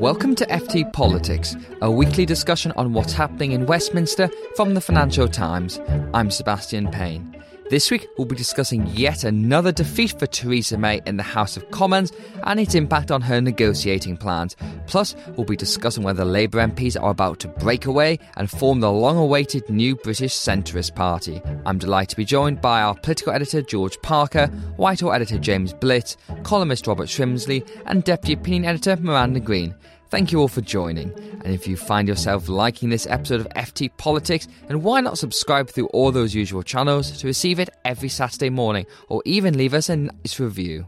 Welcome to FT Politics, a weekly discussion on what's happening in Westminster from the Financial Times. I'm Sebastian Payne. This week, we'll be discussing yet another defeat for Theresa May in the House of Commons and its impact on her negotiating plans. Plus, we'll be discussing whether Labour MPs are about to break away and form the long awaited new British centrist party. I'm delighted to be joined by our political editor George Parker, Whitehall editor James Blitz, columnist Robert Shrimsley, and deputy opinion editor Miranda Green. Thank you all for joining. And if you find yourself liking this episode of FT Politics, then why not subscribe through all those usual channels to receive it every Saturday morning, or even leave us a nice review?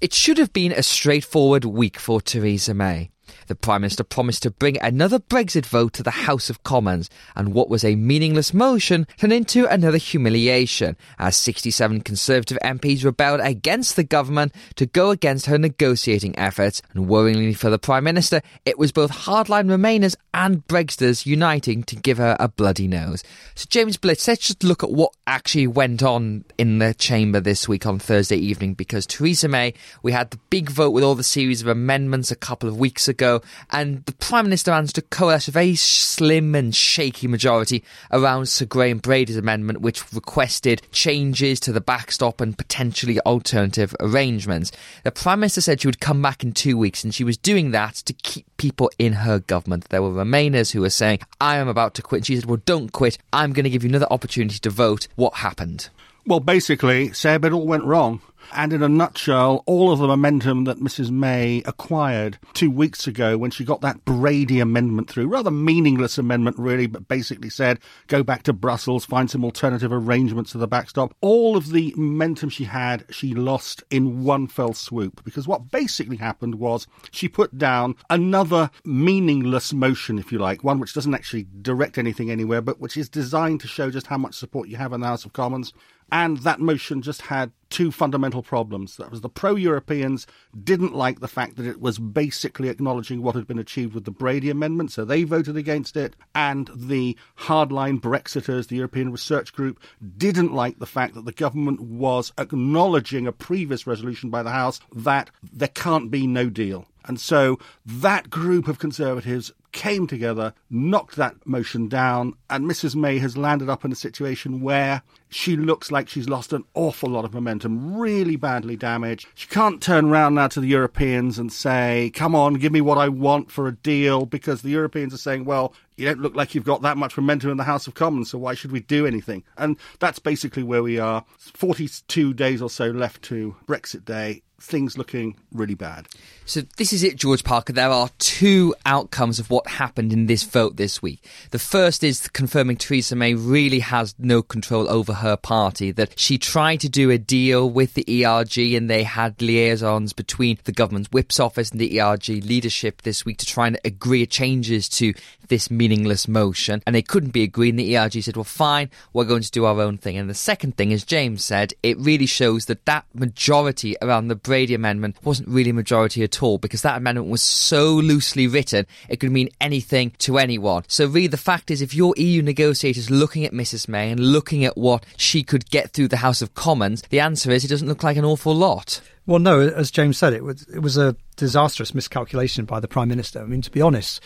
It should have been a straightforward week for Theresa May. The Prime Minister promised to bring another Brexit vote to the House of Commons, and what was a meaningless motion turned into another humiliation, as 67 Conservative MPs rebelled against the government to go against her negotiating efforts, and worryingly for the Prime Minister, it was both hardline Remainers and Brexiters uniting to give her a bloody nose. So, James Blitz, let's just look at what actually went on in the chamber this week on Thursday evening, because Theresa May, we had the big vote with all the series of amendments a couple of weeks ago and the Prime Minister managed to coalesce a very slim and shaky majority around Sir Graham Brady's amendment, which requested changes to the backstop and potentially alternative arrangements. The Prime Minister said she would come back in two weeks, and she was doing that to keep people in her government. There were Remainers who were saying, I am about to quit. And she said, Well, don't quit. I'm going to give you another opportunity to vote. What happened? Well, basically, Seb, it all went wrong. And in a nutshell, all of the momentum that Mrs. May acquired two weeks ago when she got that Brady amendment through, rather meaningless amendment, really, but basically said go back to Brussels, find some alternative arrangements to the backstop. All of the momentum she had, she lost in one fell swoop. Because what basically happened was she put down another meaningless motion, if you like, one which doesn't actually direct anything anywhere, but which is designed to show just how much support you have in the House of Commons. And that motion just had two fundamental problems. That was the pro Europeans didn't like the fact that it was basically acknowledging what had been achieved with the Brady Amendment, so they voted against it. And the hardline Brexiters, the European Research Group, didn't like the fact that the government was acknowledging a previous resolution by the House that there can't be no deal. And so that group of Conservatives came together, knocked that motion down, and Mrs. May has landed up in a situation where she looks like she's lost an awful lot of momentum, really badly damaged. She can't turn around now to the Europeans and say, come on, give me what I want for a deal, because the Europeans are saying, well, you don't look like you've got that much momentum in the House of Commons, so why should we do anything? And that's basically where we are. 42 days or so left to Brexit Day things looking really bad. So this is it, George Parker. There are two outcomes of what happened in this vote this week. The first is confirming Theresa May really has no control over her party, that she tried to do a deal with the ERG and they had liaisons between the government's whip's office and the ERG leadership this week to try and agree changes to this meaningless motion. And they couldn't be agreed and the ERG said, well, fine, we're going to do our own thing. And the second thing, as James said, it really shows that that majority around the Brady Amendment wasn't really a majority at all because that amendment was so loosely written, it could mean anything to anyone. So, really, the fact is, if your EU negotiators looking at Mrs. May and looking at what she could get through the House of Commons, the answer is it doesn't look like an awful lot. Well, no, as James said, it was it was a disastrous miscalculation by the Prime Minister. I mean, to be honest,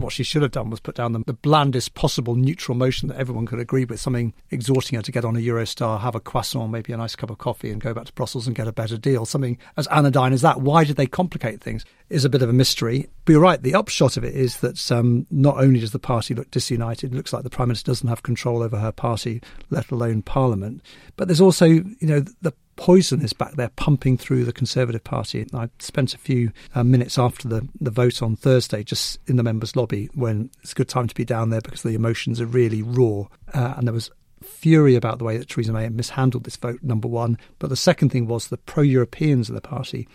what she should have done was put down the, the, blandest possible neutral motion that everyone could agree with, something exhorting her to get on a Eurostar, have a croissant, maybe a nice cup of coffee, and go back to Brussels and get a better deal. Something as anodyne as that. Why did they complicate things? Is a bit of a mystery. But you're right. The upshot of it is that um, not only does the party look disunited, it looks like the prime minister doesn't have control over her party, let alone Parliament. But there's also, you know, the poison is back there pumping through the Conservative Party. I spent a few uh, minutes after the, the vote on Thursday just in the members' lobby when it's a good time to be down there because the emotions are really raw. Uh, and there was fury about the way that Theresa May mishandled this vote, number one. But the second thing was the pro Europeans of the party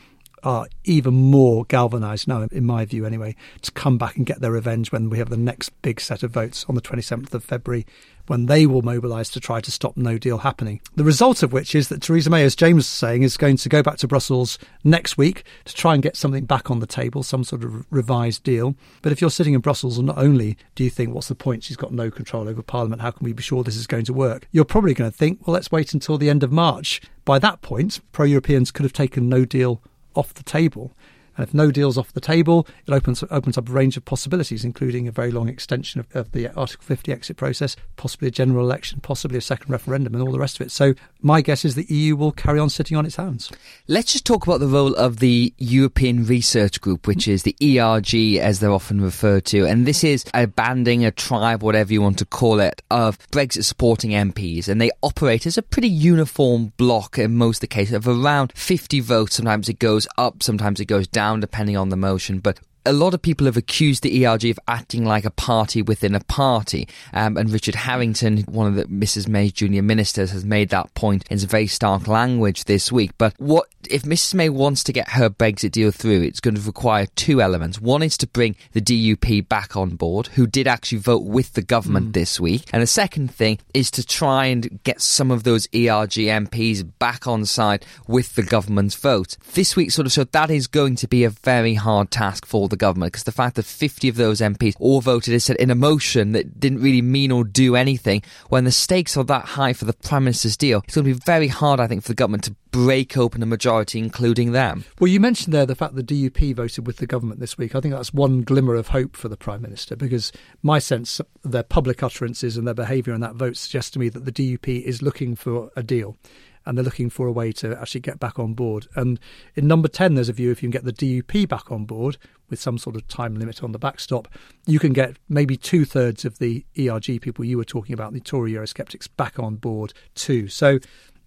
are even more galvanised now, in my view anyway, to come back and get their revenge when we have the next big set of votes on the 27th of February, when they will mobilise to try to stop no deal happening. The result of which is that Theresa May, as James was saying, is going to go back to Brussels next week to try and get something back on the table, some sort of revised deal. But if you're sitting in Brussels, and not only do you think, what's the point? She's got no control over Parliament. How can we be sure this is going to work? You're probably going to think, well, let's wait until the end of March. By that point, pro Europeans could have taken no deal off the table. And if no deal's off the table, it opens opens up a range of possibilities, including a very long extension of, of, the Article 50 exit process, possibly a general election, possibly a second referendum, and all the rest of it. So my guess is the EU will carry on sitting on its hands. Let's just talk about the role of the European Research Group, which is the ERG as they're often referred to. And this is a banding, a tribe, whatever you want to call it, of Brexit supporting MPs. And they operate as a pretty uniform block in most of the cases of around 50 votes. Sometimes it goes up, sometimes it goes down down depending on the motion, but a lot of people have accused the ERG of acting like a party within a party. Um, and Richard Harrington, one of the Mrs. May's junior ministers, has made that point in very stark language this week. But what if Mrs. May wants to get her Brexit deal through? It's going to require two elements. One is to bring the DUP back on board, who did actually vote with the government mm. this week. And the second thing is to try and get some of those ERG MPs back on side with the government's vote. This week sort of showed that is going to be a very hard task for the the government because the fact that 50 of those MPs all voted as said in a motion that didn't really mean or do anything when the stakes are that high for the Prime Minister's deal, it's going to be very hard, I think, for the government to break open a majority, including them. Well, you mentioned there the fact that the DUP voted with the government this week. I think that's one glimmer of hope for the Prime Minister because my sense, their public utterances and their behaviour in that vote suggests to me that the DUP is looking for a deal and they're looking for a way to actually get back on board. And in number 10, there's a view if you can get the DUP back on board with some sort of time limit on the backstop, you can get maybe two thirds of the ERG people you were talking about, the Tory Eurosceptics, back on board too. So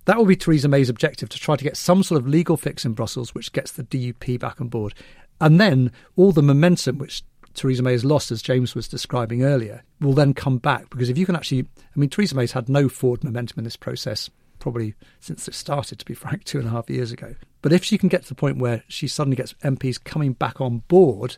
that will be Theresa May's objective to try to get some sort of legal fix in Brussels which gets the DUP back on board. And then all the momentum which Theresa May has lost, as James was describing earlier, will then come back. Because if you can actually, I mean, Theresa May's had no forward momentum in this process probably since it started, to be frank, two and a half years ago. But if she can get to the point where she suddenly gets MPs coming back on board,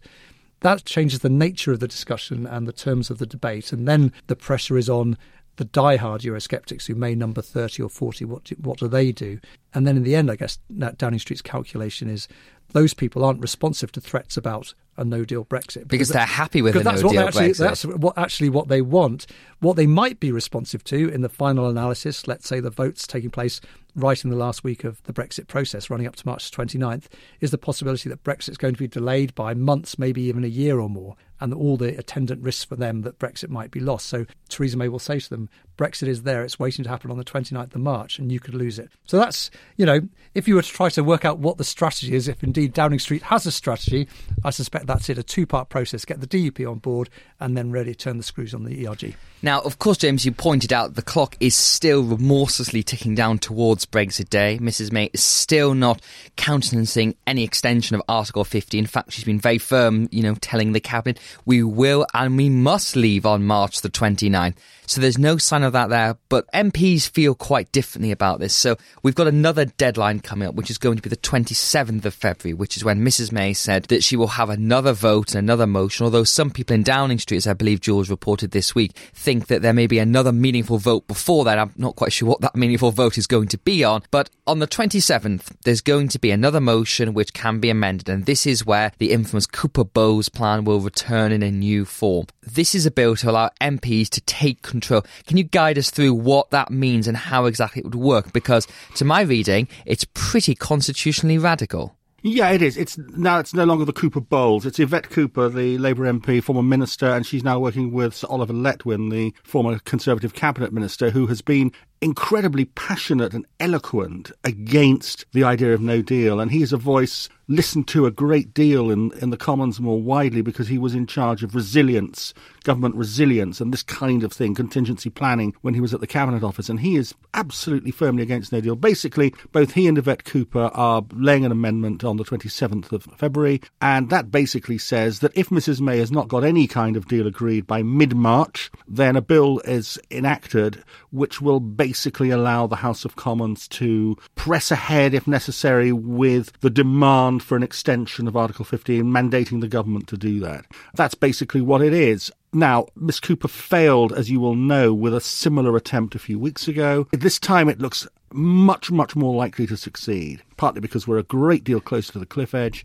that changes the nature of the discussion and the terms of the debate. And then the pressure is on the die-hard Eurosceptics who may number 30 or 40. What do, what do they do? And then in the end, I guess Downing Street's calculation is those people aren't responsive to threats about a no deal Brexit because, because they're happy with a no deal actually, Brexit. That's what actually what they want. What they might be responsive to in the final analysis, let's say the votes taking place right in the last week of the Brexit process, running up to March 29th, is the possibility that Brexit is going to be delayed by months, maybe even a year or more, and all the attendant risks for them that Brexit might be lost. So Theresa May will say to them, Brexit is there, it's waiting to happen on the 29th of March, and you could lose it. So that's, you know, if you were to try to work out what the strategy is, if indeed Downing Street has a strategy, I suspect that's it a two part process get the DUP on board and then really turn the screws on the ERG. Now, of course, James, you pointed out the clock is still remorselessly ticking down towards Brexit Day. Mrs May is still not countenancing any extension of Article 50. In fact, she's been very firm, you know, telling the Cabinet, we will and we must leave on March the 29th. So there's no sign of that there, but MPs feel quite differently about this. So we've got another deadline coming up, which is going to be the 27th of February, which is when Mrs May said that she will have another vote and another motion, although some people in Downing Street, as I believe Jules reported this week, think that there may be another meaningful vote before that. I'm not quite sure what that meaningful vote is going to be on, but on the 27th, there's going to be another motion which can be amended, and this is where the infamous Cooper Boles plan will return in a new form. This is a bill to allow MPs to take control. Can you guide us through what that means and how exactly it would work? Because to my reading, it's pretty constitutionally radical. Yeah, it is. It's now it's no longer the Cooper Boles. It's Yvette Cooper, the Labour MP, former minister, and she's now working with Sir Oliver Letwin, the former Conservative cabinet minister, who has been incredibly passionate and eloquent against the idea of no deal. And he's a voice listened to a great deal in, in the Commons more widely because he was in charge of resilience, government resilience, and this kind of thing, contingency planning, when he was at the Cabinet Office. And he is absolutely firmly against no deal. Basically, both he and Yvette Cooper are laying an amendment on the 27th of February, and that basically says that if Mrs. May has not got any kind of deal agreed by mid March, then a bill is enacted which will basically allow the House of Commons to press ahead, if necessary, with the demand for an extension of Article 15, mandating the government to do that. That's basically what it is. Now, Miss Cooper failed, as you will know, with a similar attempt a few weeks ago. This time it looks much, much more likely to succeed, partly because we're a great deal closer to the cliff edge,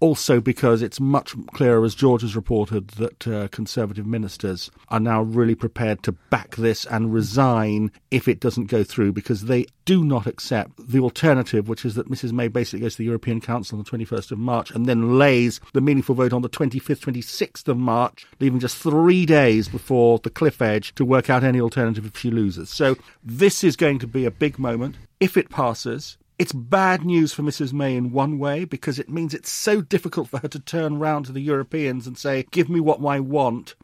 also because it's much clearer, as George has reported, that uh, Conservative ministers are now really prepared to back this and resign if it doesn't go through, because they do not accept the alternative, which is that Mrs May basically goes to the European Council on the 21st of March and then lays the meaningful vote on the 25th, 26th of March, leaving just three days before the cliff edge to work out any alternative if she loses. So this is going to be a big moment. If it passes, it's bad news for Mrs. May in one way because it means it's so difficult for her to turn round to the Europeans and say, give me what I want,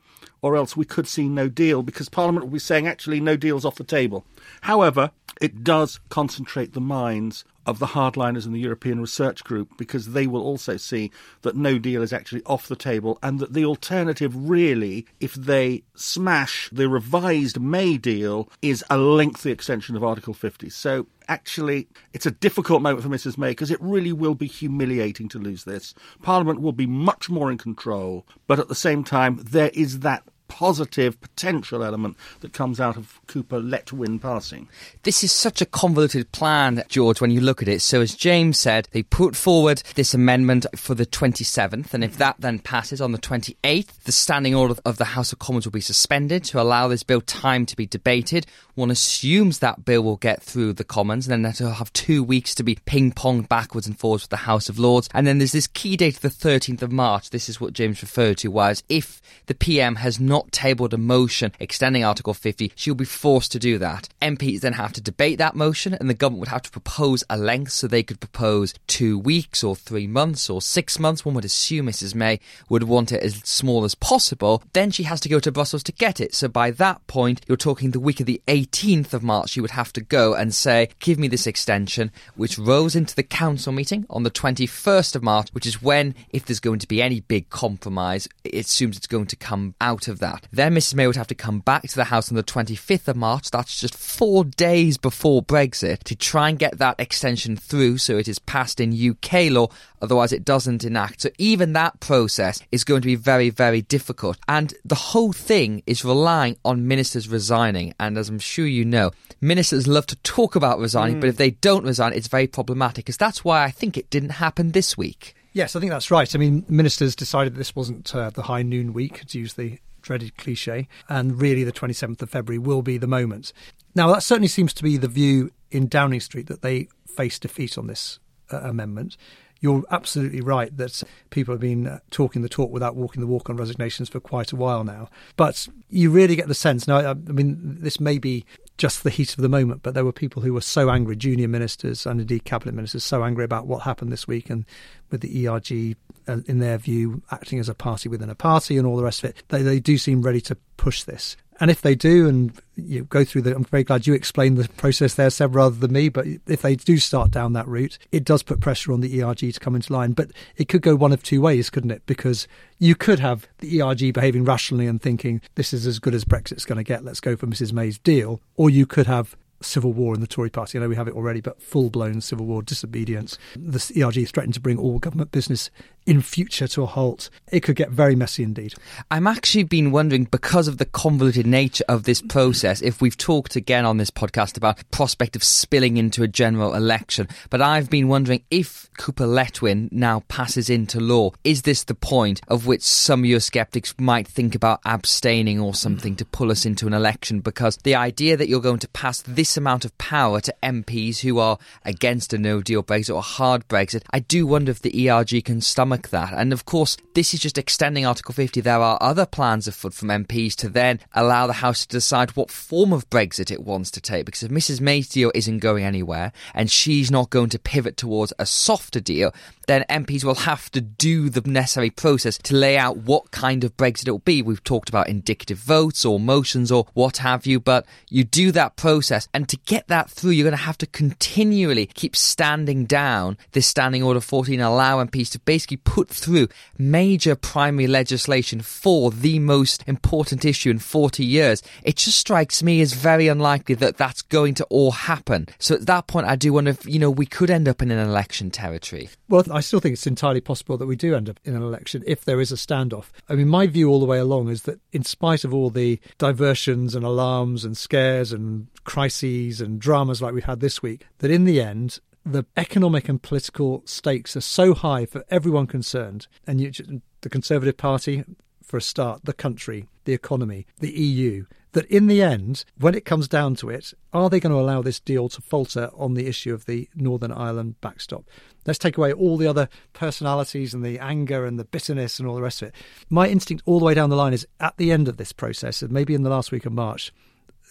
or else we could see no deal because Parliament will be saying, actually, no deal's off the table. However, it does concentrate the minds of the hardliners in the European Research Group because they will also see that no deal is actually off the table and that the alternative, really, if they smash the revised May deal, is a lengthy extension of Article 50. So actually, it's a difficult moment for Mrs. May because it really will be humiliating to lose this. Parliament will be much more in control, but at the same time, there is that positive potential element that comes out of Cooper Letwin passing. This is such a convoluted plan, George, when you look at it. So, as James said, they put forward this amendment for the 27th, and if that then passes on the 28th, the standing order of the House of Commons will be suspended to allow this bill time to be debated. One assumes that bill will get through the Commons, and then they'll have two weeks to be ping ponged backwards and forwards with the House of Lords. And then there's this key date of the 13th of March. This is what James referred to, was if the PM has not not tabled a motion extending Article 50, she'll be forced to do that. MPs then have to debate that motion, and the government would have to propose a length, so they could propose two weeks or three months or six months. One would assume Mrs. May would want it as small as possible. Then she has to go to Brussels to get it. So by that point, you're talking the week of the 18th of March, she would have to go and say, Give me this extension, which rolls into the council meeting on the 21st of March, which is when, if there's going to be any big compromise, it assumes it's going to come out of that that. Then Mrs May would have to come back to the House on the 25th of March, that's just four days before Brexit, to try and get that extension through so it is passed in UK law, otherwise it doesn't enact. So even that process is going to be very, very difficult. And the whole thing is relying on ministers resigning. And as I'm sure you know, ministers love to talk about resigning, mm. but if they don't resign, it's very problematic. Because that's why I think it didn't happen this week. Yes, I think that's right. I mean, ministers decided this wasn't uh, the high noon week, to use the dreaded cliche, and really the 27th of February will be the moment. Now, that certainly seems to be the view in Downing Street that they face defeat on this uh, amendment. You're absolutely right that people have been uh, talking the talk without walking the walk on resignations for quite a while now. But you really get the sense now, I mean, this may be just the heat of the moment, but there were people who were so angry, junior ministers and indeed cabinet ministers, so angry about what happened this week and with the ERG Uh, in their view, acting as a party within a party and all the rest of it, they, they do seem ready to push this. And if they do, and you go through the, I'm very glad you explained the process there, Seb, rather than me. But if they do start down that route, it does put pressure on the ERG to come into line. But it could go one of two ways, couldn't it? Because you could have the ERG behaving rationally and thinking this is as good as Brexit's going to get. Let's go for Mrs May's deal, or you could have civil war in the Tory party. I know we have it already, but full blown civil war, disobedience. The ERG is threatening to bring all government business in future to a halt. It could get very messy indeed. I'm actually been wondering, because of the convoluted nature of this process, if we've talked again on this podcast about prospect of spilling into a general election. But I've been wondering if Cooper Letwin now passes into law, is this the point of which some Eurosceptics might think about abstaining or something to pull us into an election? Because the idea that you're going to pass this amount of power to MPs who are against a no deal Brexit or hard Brexit, I do wonder if the ERG can stomach stomach that. And of course, this is just extending Article 50. There are other plans afoot from MPs to then allow the House to decide what form of Brexit it wants to take. Because if Mrs May's deal isn't going anywhere and she's not going to pivot towards a softer deal, then MPs will have to do the necessary process to lay out what kind of Brexit it will be. We've talked about indicative votes or motions or what have you, but you do that process. And to get that through, you're going to have to continually keep standing down this Standing Order 14, allow MPs to basically put through major primary legislation for the most important issue in 40 years. It just strikes me as very unlikely that that's going to all happen. So at that point, I do wonder if, you know, we could end up in an election territory. Well, I still think it's entirely possible that we do end up in an election if there is a standoff. I mean, my view all the way along is that in spite of all the diversions and alarms and scares and crises and dramas like we've had this week, that in the end, the economic and political stakes are so high for everyone concerned. And you, the Conservative Party, for a start, the country, the economy, the EU, that in the end, when it comes down to it, are they going to allow this deal to falter on the issue of the Northern Ireland backstop? Let's take away all the other personalities and the anger and the bitterness and all the rest of it. My instinct all the way down the line is at the end of this process, maybe in the last week of March,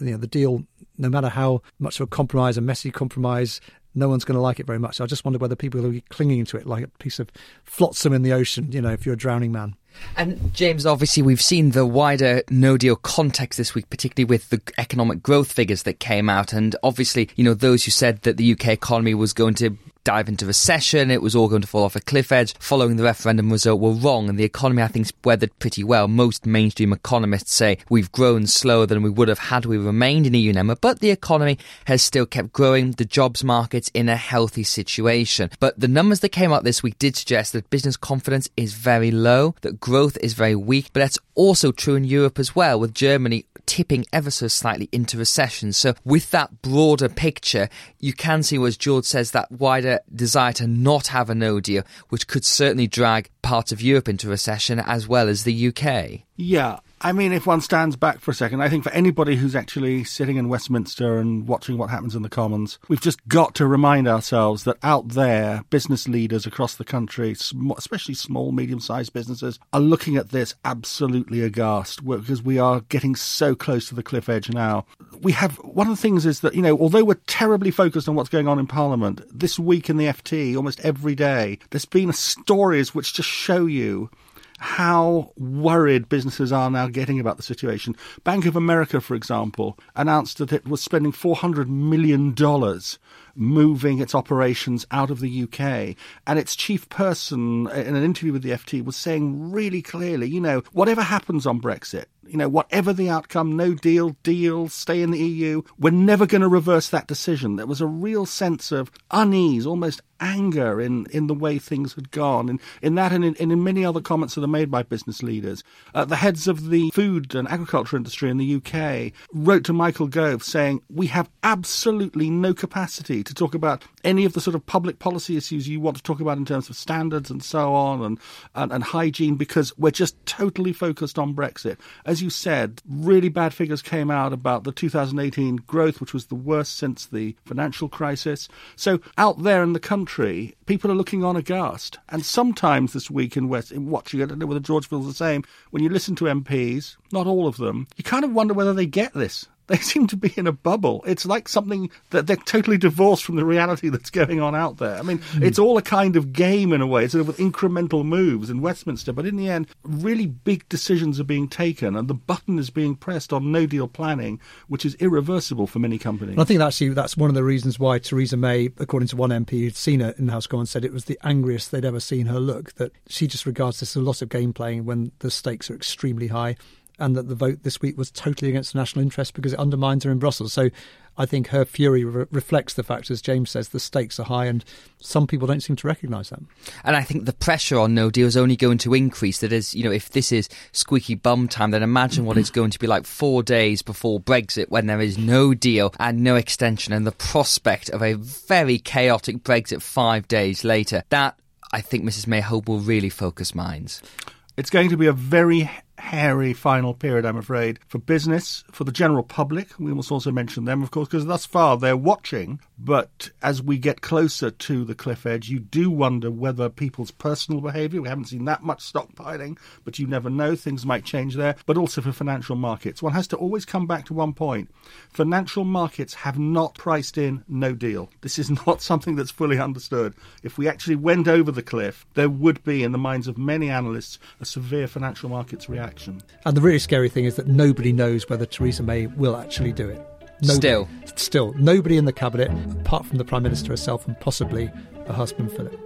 you know, the deal, no matter how much of a compromise, a messy compromise, no one's going to like it very much. I just wonder whether people will be clinging to it like a piece of flotsam in the ocean, you know, if you're a drowning man. And James, obviously, we've seen the wider no deal context this week, particularly with the economic growth figures that came out. And obviously, you know, those who said that the UK economy was going to dive into recession, it was all going to fall off a cliff edge following the referendum result were wrong, and the economy, I think, weathered pretty well. Most mainstream economists say we've grown slower than we would have had we remained an EU member, but the economy has still kept growing, the jobs market's in a healthy situation. But the numbers that came out this week did suggest that business confidence is very low, that growth is very weak, but that's also true in Europe as well, with Germany tipping ever so slightly into recession. So, with that broader picture, you can see, as George says, that wider desire to not have a no deal, which could certainly drag parts of Europe into recession as well as the UK. Yeah, I mean, if one stands back for a second, I think for anybody who's actually sitting in Westminster and watching what happens in the Commons, we've just got to remind ourselves that out there, business leaders across the country, especially small, medium sized businesses, are looking at this absolutely aghast because we are getting so close to the cliff edge now. We have one of the things is that, you know, although we're terribly focused on what's going on in Parliament, this week in the FT, almost every day, there's been stories which just show you how worried businesses are now getting about the situation. Bank of America, for example, announced that it was spending $400 million moving its operations out of the UK. And its chief person, uh, in an interview with the FT, was saying really clearly, you know, whatever happens on Brexit, you know, whatever the outcome, no deal, deal, stay in the EU, we're never going to reverse that decision. There was a real sense of unease, almost anger in, in the way things had gone. And in that and in, in many other comments that are made by business leaders. Uh, the heads of the food and agriculture industry in the UK wrote to Michael Gove saying, We have absolutely no capacity to talk about any of the sort of public policy issues you want to talk about in terms of standards and so on and, and, and hygiene because we're just totally focused on Brexit. As you said, really bad figures came out about the 2018 growth, which was the worst since the financial crisis. So out there in the country, people are looking on aghast. And sometimes this week in West, in watching, I don't know whether George feels the same, when you listen to MPs, not all of them, you kind of wonder whether they get this they seem to be in a bubble. It's like something that they're totally divorced from the reality that's going on out there. I mean, mm. it's all a kind of game in a way, It's sort of with incremental moves in Westminster. But in the end, really big decisions are being taken, and the button is being pressed on no deal planning, which is irreversible for many companies. And I think actually that's one of the reasons why Theresa May, according to one MP who'd seen her in the House Commons, said it was the angriest they'd ever seen her look. That she just regards this as a lot of game playing when the stakes are extremely high and that the vote this week was totally against the national interest because it undermines her in Brussels. So I think her fury re- reflects the fact, as James says, the stakes are high, and some people don't seem to recognise that. And I think the pressure on No Deal is only going to increase. That is, you know, if this is squeaky bum time, then imagine what it's going to be like four days before Brexit when there is no deal and no extension, and the prospect of a very chaotic Brexit five days later. That I think Mrs May hope will really focus minds. It's going to be a very hairy final period, I'm afraid, for business, for the general public. We must also mention them, of course, because thus far they're watching. But as we get closer to the cliff edge, you do wonder whether people's personal behaviour, we haven't seen that much stockpiling, but you never know, things might change there, but also for financial markets. One has to always come back to one point. Financial markets have not priced in no deal. This is not something that's fully understood. If we actually went over the cliff, there would be, in the minds of many analysts, a severe financial markets reaction. And the really scary thing is that nobody knows whether Theresa May will actually do it. Nobody. Still. Still. Nobody in the cabinet, apart from the Prime Minister herself and possibly her husband, Philip.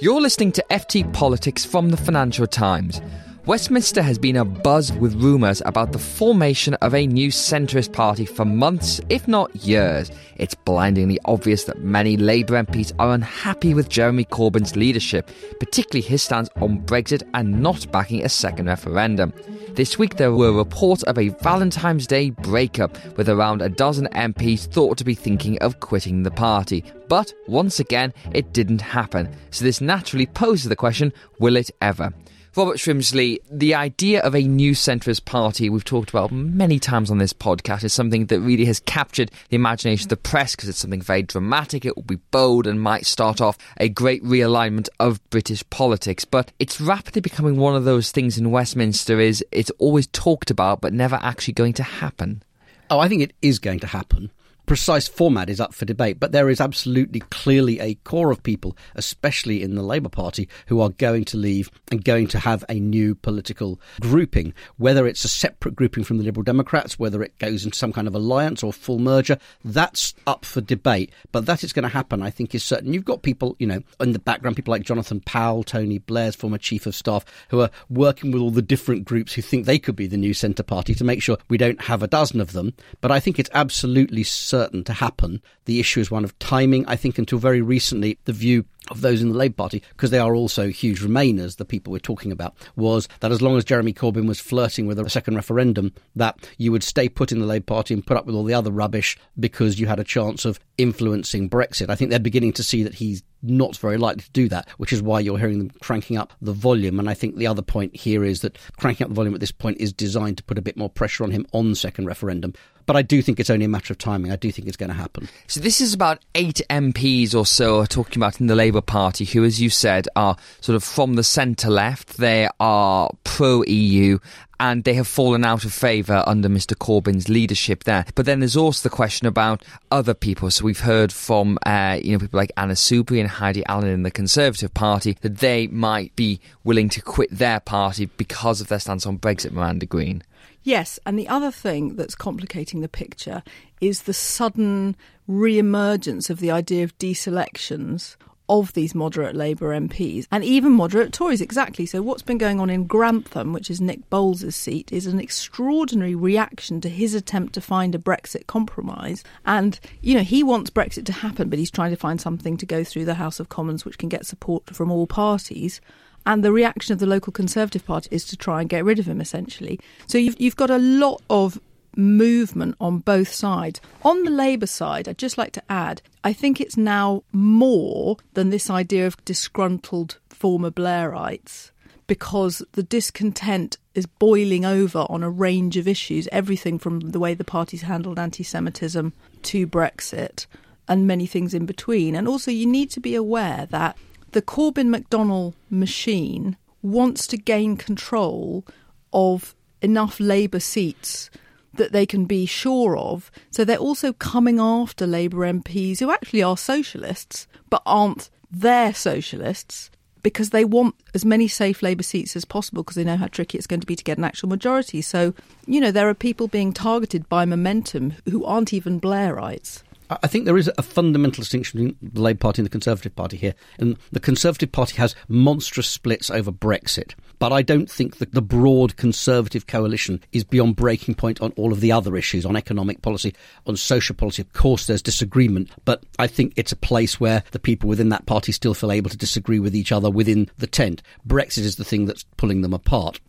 You're listening to FT Politics from the Financial Times. Westminster has been abuzz with rumours about the formation of a new centrist party for months, if not years. It's blindingly obvious that many Labour MPs are unhappy with Jeremy Corbyn's leadership, particularly his stance on Brexit and not backing a second referendum. This week there were reports of a Valentine's Day breakup, with around a dozen MPs thought to be thinking of quitting the party. But once again, it didn't happen. So this naturally poses the question will it ever? Robert Shrimsley, the idea of a new centrist party we've talked about many times on this podcast is something that really has captured the imagination of the press because it's something very dramatic, it will be bold and might start off a great realignment of British politics. But it's rapidly becoming one of those things in Westminster is it's always talked about but never actually going to happen. Oh, I think it is going to happen precise format is up for debate, but there is absolutely clearly a core of people, especially in the Labour Party, who are going to leave and going to have a new political grouping. Whether it's a separate grouping from the Liberal Democrats, whether it goes into some kind of alliance or full merger, that's up for debate. But that is going to happen, I think, is certain. You've got people, you know, in the background, people like Jonathan Powell, Tony Blair's former chief of staff, who are working with all the different groups who think they could be the new centre party to make sure we don't have a dozen of them. But I think it's absolutely to happen. The issue is one of timing. I think until very recently, the view of those in the Labour Party, because they are also huge Remainers, the people we're talking about, was that as long as Jeremy Corbyn was flirting with a second referendum, that you would stay put in the Labour Party and put up with all the other rubbish because you had a chance of influencing Brexit. I think they're beginning to see that he's not very likely to do that, which is why you're hearing them cranking up the volume. And I think the other point here is that cranking up the volume at this point is designed to put a bit more pressure on him on second referendum. But I do think it's only a matter of timing. I do think it's going to happen. So this is about eight MPs or so are talking about in the Labour Party who, as you said, are sort of from the centre left. They are pro EU and they have fallen out of favour under Mr Corbyn's leadership there. But then there's also the question about other people. So we've heard from uh, you know people like Anna Soubry and Heidi Allen in the Conservative Party that they might be willing to quit their party because of their stance on Brexit. Miranda Green. Yes, and the other thing that's complicating the picture is the sudden re emergence of the idea of deselections of these moderate Labour MPs and even moderate Tories, exactly. So, what's been going on in Grantham, which is Nick Boles' seat, is an extraordinary reaction to his attempt to find a Brexit compromise. And, you know, he wants Brexit to happen, but he's trying to find something to go through the House of Commons which can get support from all parties. And the reaction of the local Conservative Party is to try and get rid of him, essentially. So you've, you've got a lot of movement on both sides. On the Labour side, I'd just like to add, I think it's now more than this idea of disgruntled former Blairites because the discontent is boiling over on a range of issues, everything from the way the party's handled anti Semitism to Brexit and many things in between. And also, you need to be aware that the Corbyn McDonnell machine wants to gain control of enough Labour seats that they can be sure of. So they're also coming after Labour MPs who actually are socialists but aren't their socialists because they want as many safe Labour seats as possible because they know how tricky it's going to be to get an actual majority. So, you know, there are people being targeted by momentum who aren't even Blairites. I think there is a fundamental distinction between the Labour Party and the Conservative Party here. And the Conservative Party has monstrous splits over Brexit. But I don't think that the broad Conservative coalition is beyond breaking point on all of the other issues, on economic policy, on social policy. Of course, there's disagreement, but I think it's a place where the people within that party still feel able to disagree with each other within the tent. Brexit is the thing that's pulling them apart.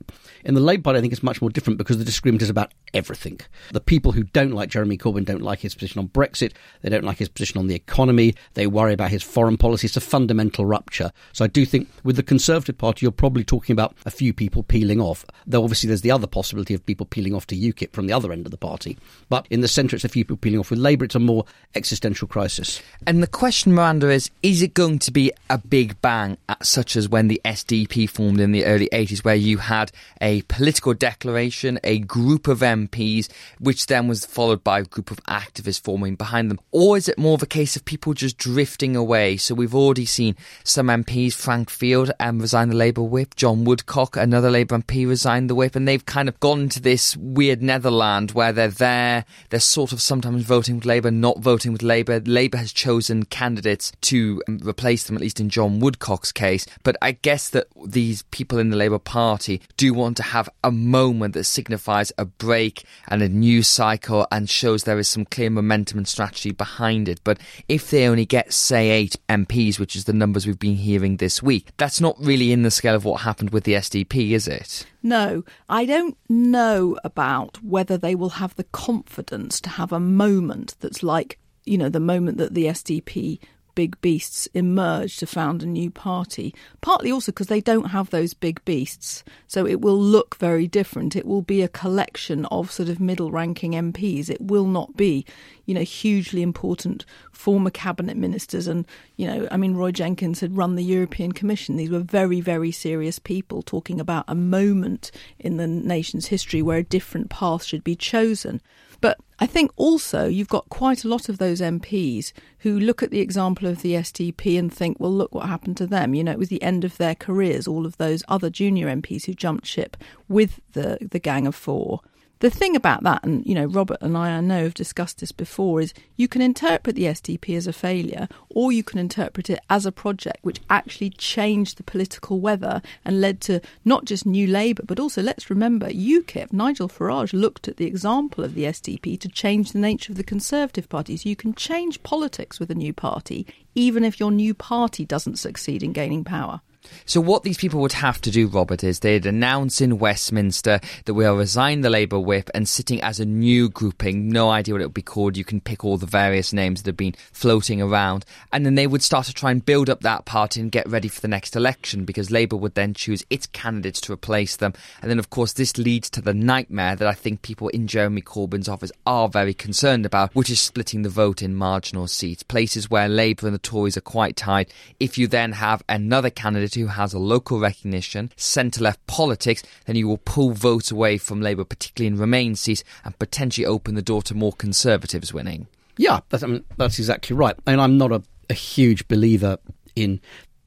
In the Labour Party, I think it's much more different because the disagreement is about everything. The people who don't like Jeremy Corbyn don't like his position on Brexit. They don't like his position on the economy. They worry about his foreign policy. It's a fundamental rupture. So I do think with the Conservative Party, you're probably talking about a few people peeling off. Though obviously there's the other possibility of people peeling off to UKIP from the other end of the party. But in the centre, it's a few people peeling off. With Labour, it's a more existential crisis. And the question, Miranda, is is it going to be a big bang, such as when the SDP formed in the early 80s, where you had a political declaration, a group of MPs, which then was followed by a group of activists forming behind them? Or is it more of a case of people just drifting away? So we've already seen some MPs, Frank Field, um, resign the Labour whip, John Woodcock, another Labour MP, resigned the whip, and they've kind of gone to this weird Netherland where they're there, they're sort of sometimes voting with Labour, not voting with Labour. Labour has chosen candidates to um, replace them, at least in John Woodcock's case. But I guess that these people in the Labour Party do want to have a moment that signifies a break and a new cycle and shows there is some clear momentum and strategy behind it. But if they only get, say, eight MPs, which is the numbers we've been hearing this week, that's not really in the scale of what happened with the SDP, is it? No, I don't know about whether they will have the confidence to have a moment that's like, you know, the moment that the SDP big beasts emerge to found a new party. Partly also because they don't have those big beasts. So it will look very different. It will be a collection of sort of middle ranking MPs. It will not be, you know, hugely important former cabinet ministers. And, you know, I mean, Roy Jenkins had run the European Commission. These were very, very serious people talking about a moment in the nation's history where a different path should be chosen. But I think also you've got quite a lot of those MPs who look at the example of the SDP and think, well, look what happened to them. You know, it was the end of their careers, all of those other junior MPs who jumped ship with the, the Gang of Four. The thing about that, and you know, Robert and I, I know, have discussed this before, is you can interpret the SDP as a failure, or you can interpret it as a project which actually changed the political weather and led to not just New Labour, but also let's remember UKIP. Nigel Farage looked at the example of the SDP to change the nature of the Conservative Party. So you can change politics with a new party, even if your new party doesn't succeed in gaining power. So, what these people would have to do, Robert, is they'd announce in Westminster that we are resigning the Labour whip and sitting as a new grouping, no idea what it would be called. You can pick all the various names that have been floating around. And then they would start to try and build up that party and get ready for the next election because Labour would then choose its candidates to replace them. And then, of course, this leads to the nightmare that I think people in Jeremy Corbyn's office are very concerned about, which is splitting the vote in marginal seats, places where Labour and the Tories are quite tight. If you then have another candidate who has a local recognition, centre left politics, then you will pull votes away from Labour, particularly in Remain seats, and potentially open the door to more Conservatives winning. Yeah, that's, I mean, that's exactly right. And I'm not a, a huge believer in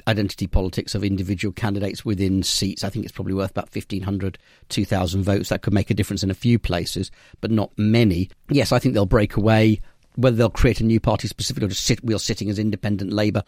identity politics of individual candidates within seats. I think it's probably worth about 1,500, 2,000 votes. That could make a difference in a few places, but not many. Yes, I think they'll break away whether they'll create a new party specifically or just sit wheel sitting as independent Labour.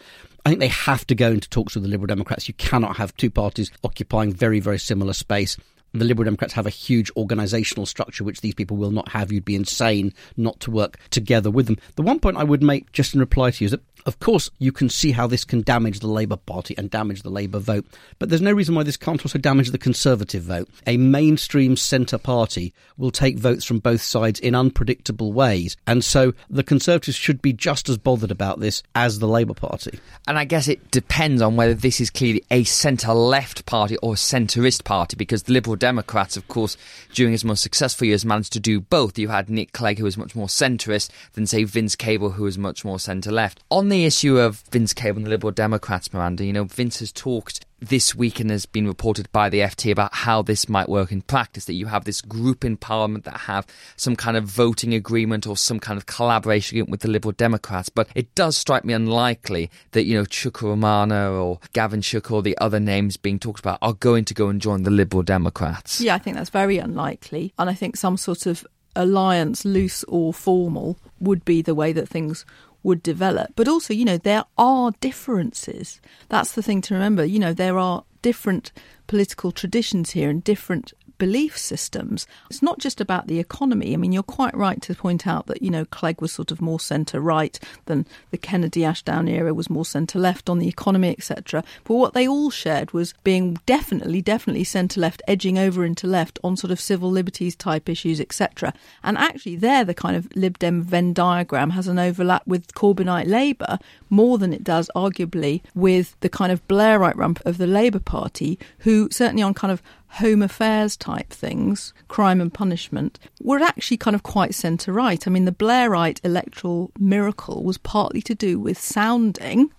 I think they have to go into talks with the Liberal Democrats. You cannot have two parties occupying very, very similar space. The Liberal Democrats have a huge organisational structure which these people will not have. You'd be insane not to work together with them. The one point I would make, just in reply to you, is that of course, you can see how this can damage the Labour Party and damage the Labour vote, but there's no reason why this can't also damage the Conservative vote. A mainstream centre party will take votes from both sides in unpredictable ways, and so the Conservatives should be just as bothered about this as the Labour Party. And I guess it depends on whether this is clearly a centre left party or a centrist party, because the Liberal Democrats, of course, during his most successful years, managed to do both. You had Nick Clegg, who was much more centrist, than, say, Vince Cable, who was much more centre left. On the the issue of Vince Cable and the Liberal Democrats, Miranda, you know, Vince has talked this week and has been reported by the FT about how this might work in practice that you have this group in Parliament that have some kind of voting agreement or some kind of collaboration with the Liberal Democrats. But it does strike me unlikely that, you know, Chuka Umunna or Gavin Shuker or the other names being talked about are going to go and join the Liberal Democrats. Yeah, I think that's very unlikely. And I think some sort of alliance, loose or formal, would be the way that things would develop. But also, you know, there are differences. That's the thing to remember. You know, there are different political traditions here and different belief systems. It's not just about the economy. I mean, you're quite right to point out that, you know, Clegg was sort of more centre right than the Kennedy Ashdown era was more centre left on the economy, etc. But what they all shared was being definitely, definitely centre left, edging over into left on sort of civil liberties type issues, etc. And actually, there, the kind of Lib Dem Venn diagram has an overlap with Corbynite Labour more than it does, arguably, with the kind of Blairite rump of the Labour Party, who certainly on kind of home affairs type things, crime and punishment, were actually kind of quite centre right. I mean, the Blairite electoral miracle was partly to do with sounding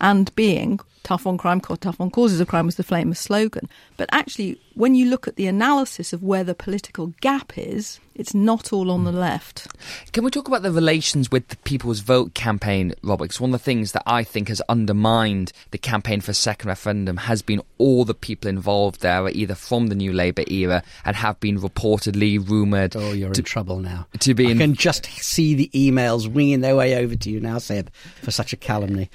and being tough on crime, tough on causes of crime was the famous slogan. But actually, when you look at the analysis of where the political gap is, it's not all on the hmm. left. Can we talk about the relations with the People's Vote campaign, Robert? Because one of the things that I think has undermined the campaign for a second referendum has been all the people involved there are either from the New Labour era and have been reportedly rumoured. Oh, you're to, in trouble now. To be I in, can just see the emails winging their way over to you now, Seb, for such a calumny.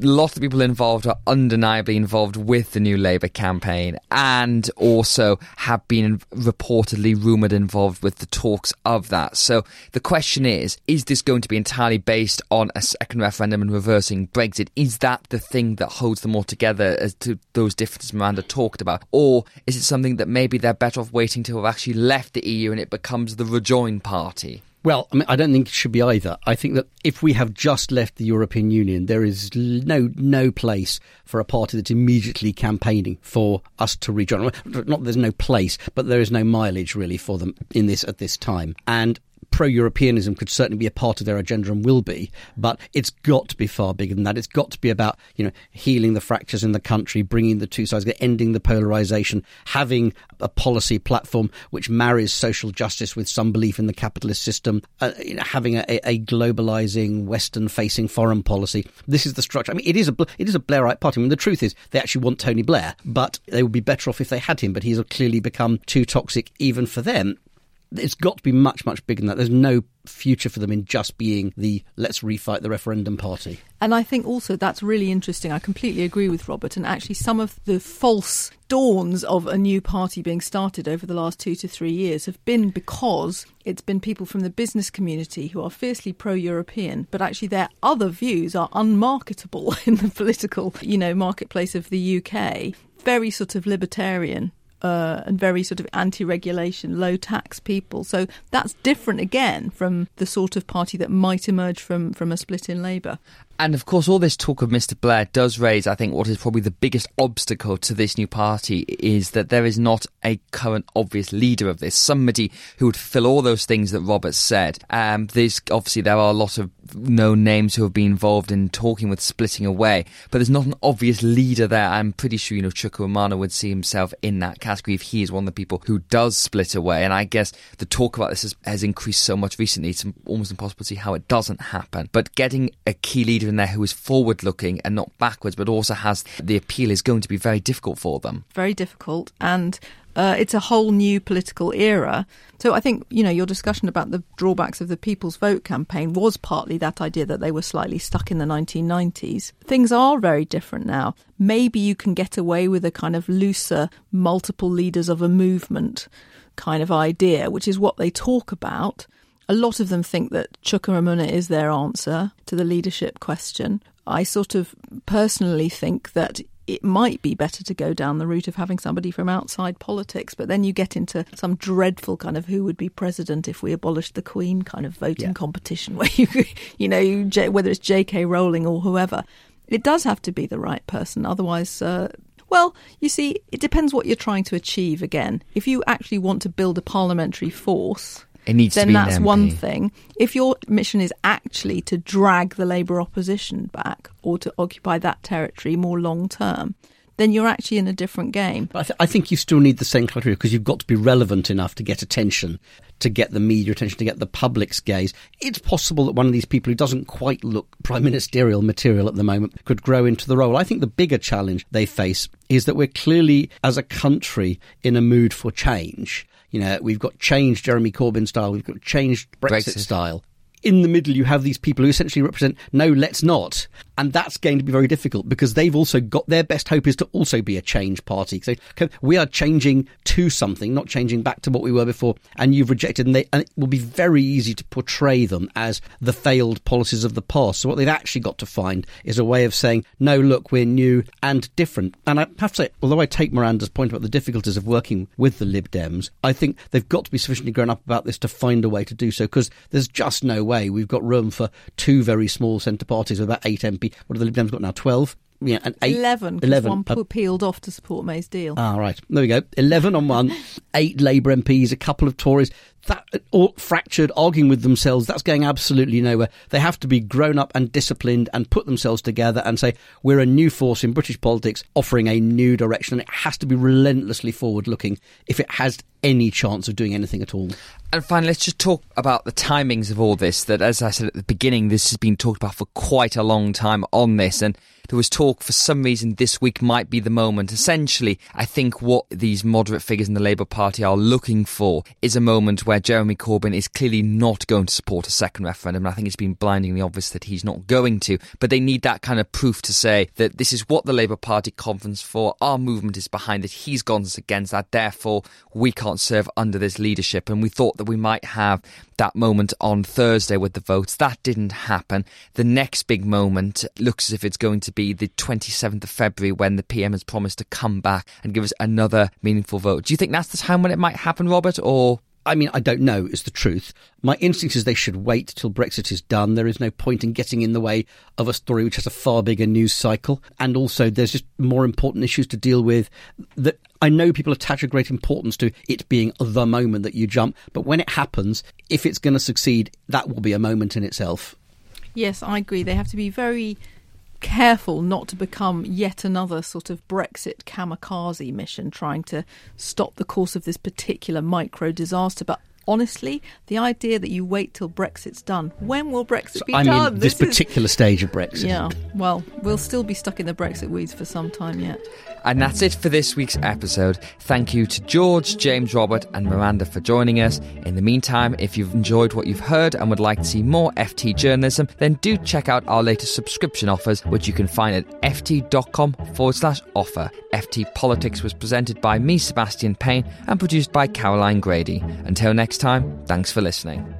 Lots of people involved are undeniably involved with the New Labour campaign and also have been reportedly rumoured involved with the talks of that. So the question is is this going to be entirely based on a second referendum and reversing Brexit? Is that the thing that holds them all together as to those differences Miranda talked about? Or is it something that maybe they're better off waiting till have actually left the EU and it becomes the rejoin party? Well, I mean, I don't think it should be either. I think that if we have just left the European Union, there is no no place for a party that's immediately campaigning for us to rejoin. Not there's no place, but there is no mileage really for them in this at this time. And pro Europeanism could certainly be a part of their agenda and will be, but it's got to be far bigger than that. It's got to be about, you know, healing the fractures in the country, bringing the two sides, together, ending the polarization, having a policy platform which marries social justice with some belief in the capitalist system, uh, you know, having a, a globalizing, Western facing foreign policy. This is the structure. I mean, it is a, it is a Blairite party. I mean, the truth is they actually want Tony Blair, but they would be better off if they had him, but he's clearly become too toxic even for them it's got to be much, much bigger than that. There's no future for them in just being the let's refight the referendum party. And I think also that's really interesting. I completely agree with Robert. And actually, some of the false dawns of a new party being started over the last two to three years have been because it's been people from the business community who are fiercely pro European, but actually their other views are unmarketable in the political, you know, marketplace of the UK. Very sort of libertarian uh, and very sort of anti-regulation, low-tax people. So that's different again from the sort of party that might emerge from from a split in Labour. And of course, all this talk of Mr. Blair does raise, I think, what is probably the biggest obstacle to this new party is that there is not a current obvious leader of this, somebody who would fill all those things that Robert said. Um, there's obviously there are a lot of known names who have been involved in talking with splitting away, but there's not an obvious leader there. I'm pretty sure you know Chuka Umunna would see himself in that category if he is one of the people who does split away. And I guess the talk about this has, has increased so much recently; it's almost impossible to see how it doesn't happen. But getting a key leader in there who is forward looking and not backwards, but also has the appeal is going to be very difficult for them. Very difficult. And uh, it's a whole new political era. So I think, you know, your discussion about the drawbacks of the People's Vote campaign was partly that idea that they were slightly stuck in the 1990s. Things are very different now. Maybe you can get away with a kind of looser, multiple leaders of a movement kind of idea, which is what they talk about. A lot of them think that Chuka Umunna is their answer to the leadership question. I sort of personally think that it might be better to go down the route of having somebody from outside politics, but then you get into some dreadful kind of who would be president if we abolished the Queen kind of voting yeah. competition, where you, you know, whether it's J.K. Rowling or whoever. It does have to be the right person, otherwise. Uh, well, you see, it depends what you're trying to achieve again. If you actually want to build a parliamentary force, it needs then that's one thing. If your mission is actually to drag the Labour opposition back or to occupy that territory more long term, then you're actually in a different game. I, th- I, think you still need the same criteria because you've got to be relevant enough to get attention, to get the media attention, to get the public's gaze. It's possible that one of these people who doesn't quite look prime ministerial material at the moment could grow into the role. I think the bigger challenge they face is that we're clearly, as a country, in a mood for change You know, we've got changed Jeremy Corbyn style, we've got changed Brexit, Brexit. style. In the middle, you have these people who essentially represent no, let's not. And that's going to be very difficult because they've also got their best hope is to also be a change party. So we are changing to something, not changing back to what we were before. And you've rejected, and, they, and it will be very easy to portray them as the failed policies of the past. So what they've actually got to find is a way of saying, no, look, we're new and different. And I have to say, although I take Miranda's point about the difficulties of working with the Lib Dems, I think they've got to be sufficiently grown up about this to find a way to do so because there's just no way we've got room for two very small centre parties with about eight What have the Lib Dems got now? 12? Yeah, and eight. 11, 'cause 11. one Uh, peeled off to support May's deal. Ah, right. There we go. 11 on one, eight Labour MPs, a couple of Tories. That all fractured, arguing with themselves. That's going absolutely nowhere. They have to be grown up and disciplined and put themselves together and say, we're a new force in British politics offering a new direction. And it has to be relentlessly forward looking if it has any chance of doing anything at all. And finally, let's just talk about the timings of all this. That, as I said at the beginning, this has been talked about for quite a long time on this. And there was talk for some reason this week might be the moment. Essentially, I think what these moderate figures in the Labour Party are looking for is a moment where Jeremy Corbyn is clearly not going to support a second referendum. And I think it's been blindingly obvious that he's not going to. But they need that kind of proof to say that this is what the Labour Party conference for. Our movement is behind it. He's gone against that. Therefore, we can't serve under this leadership. And we thought that we might have that moment on Thursday with the votes. That didn't happen. The next big moment looks as if it's going to be the 27th of February when the PM has promised to come back and give us another meaningful vote. Do you think that's the time when it might happen, Robert, or I mean, I don't know, is the truth. My instinct is they should wait till Brexit is done. There is no point in getting in the way of a story which has a far bigger news cycle. And also, there's just more important issues to deal with that I know people attach a great importance to it being the moment that you jump. But when it happens, if it's going to succeed, that will be a moment in itself. Yes, I agree. They have to be very careful not to become yet another sort of Brexit kamikaze mission trying to stop the course of this particular micro disaster. But honestly, the idea that you wait till Brexit's done, when will Brexit be I done? mean, this, is- particular stage of Brexit. Yeah, well, we'll still be stuck in the Brexit weeds for some time yet. And that's it for this week's episode. Thank you to George, James, Robert, and Miranda for joining us. In the meantime, if you've enjoyed what you've heard and would like to see more FT journalism, then do check out our latest subscription offers, which you can find at ft.com forward slash offer. FT Politics was presented by me, Sebastian Payne, and produced by Caroline Grady. Until next time, thanks for listening.